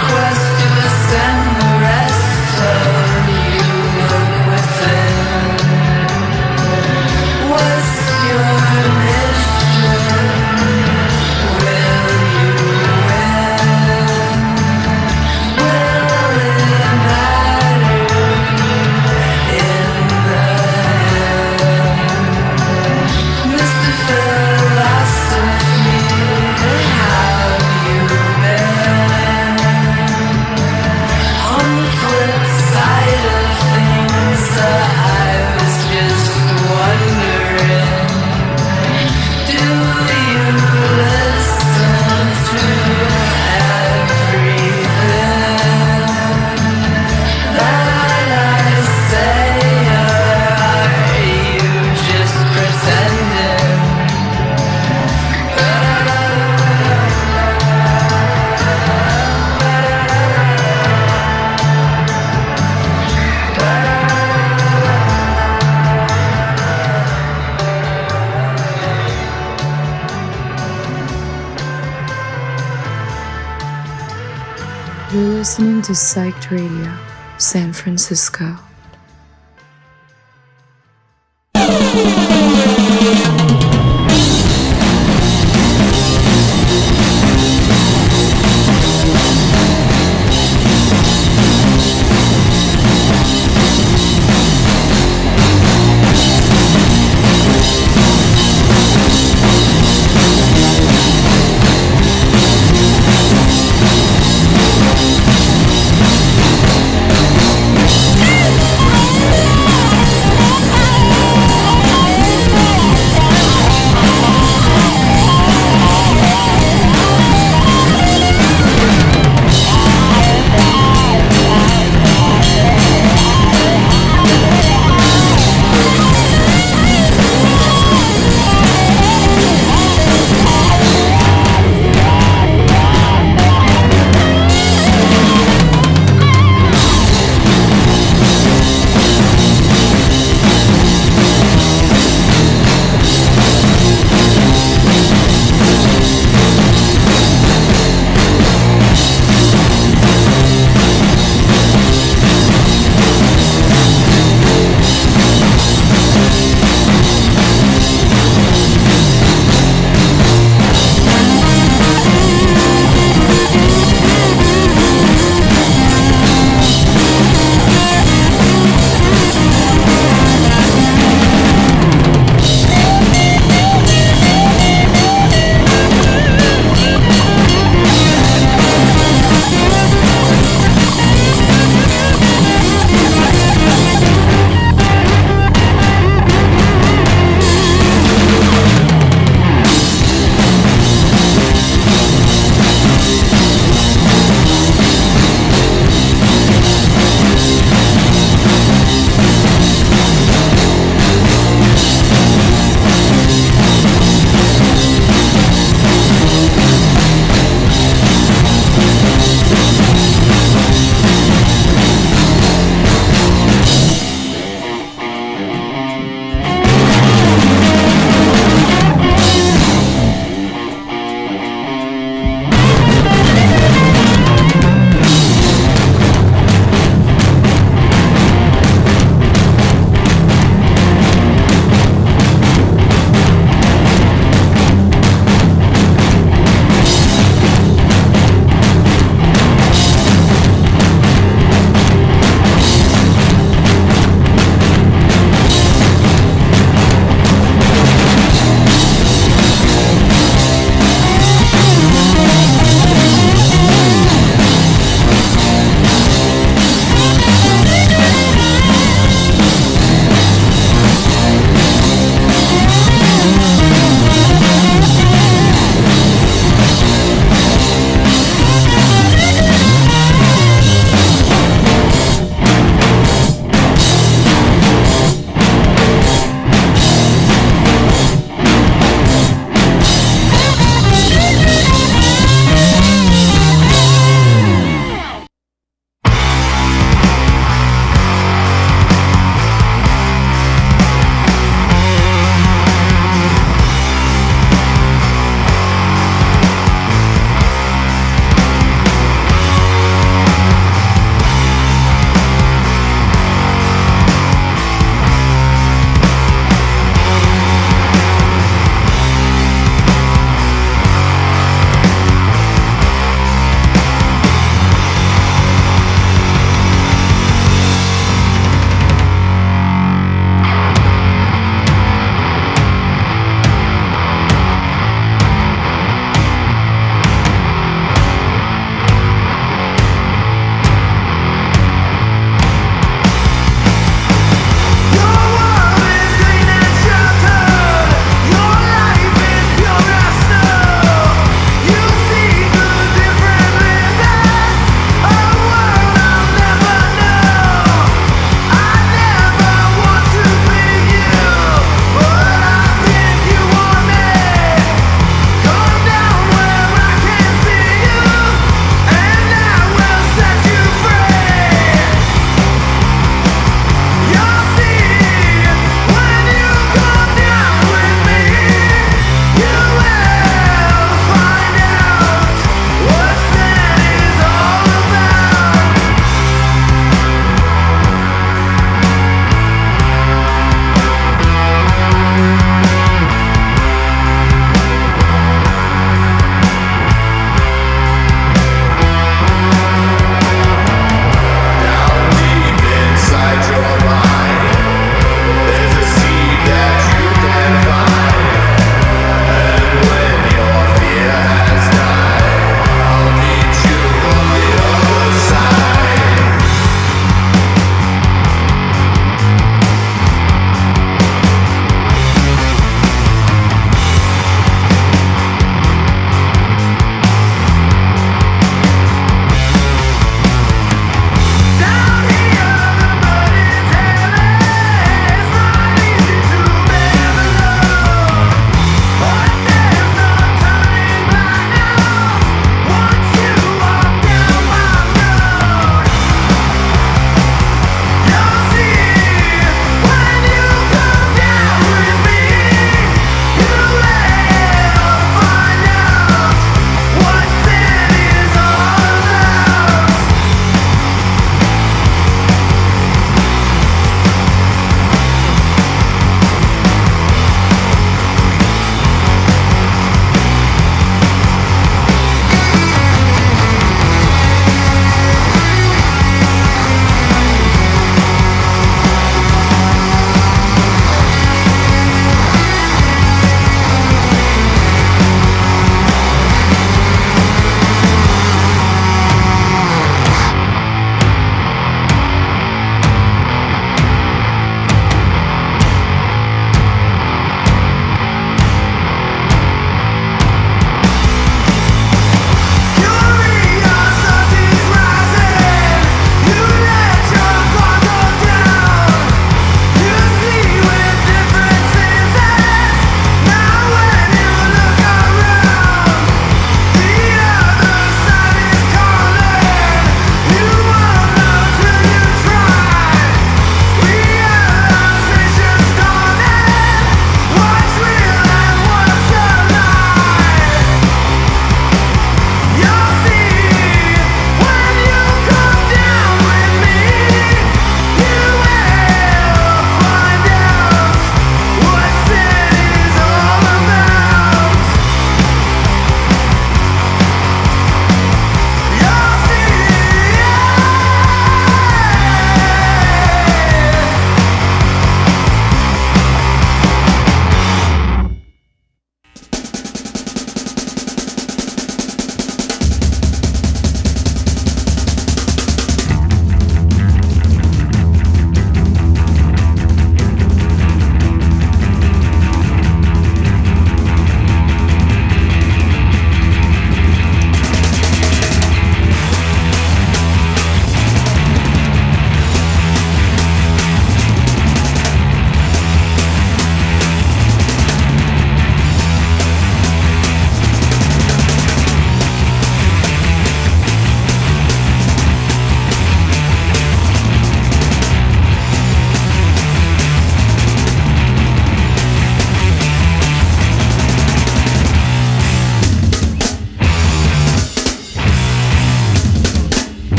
quest to ascend. Psyched Radio, San Francisco.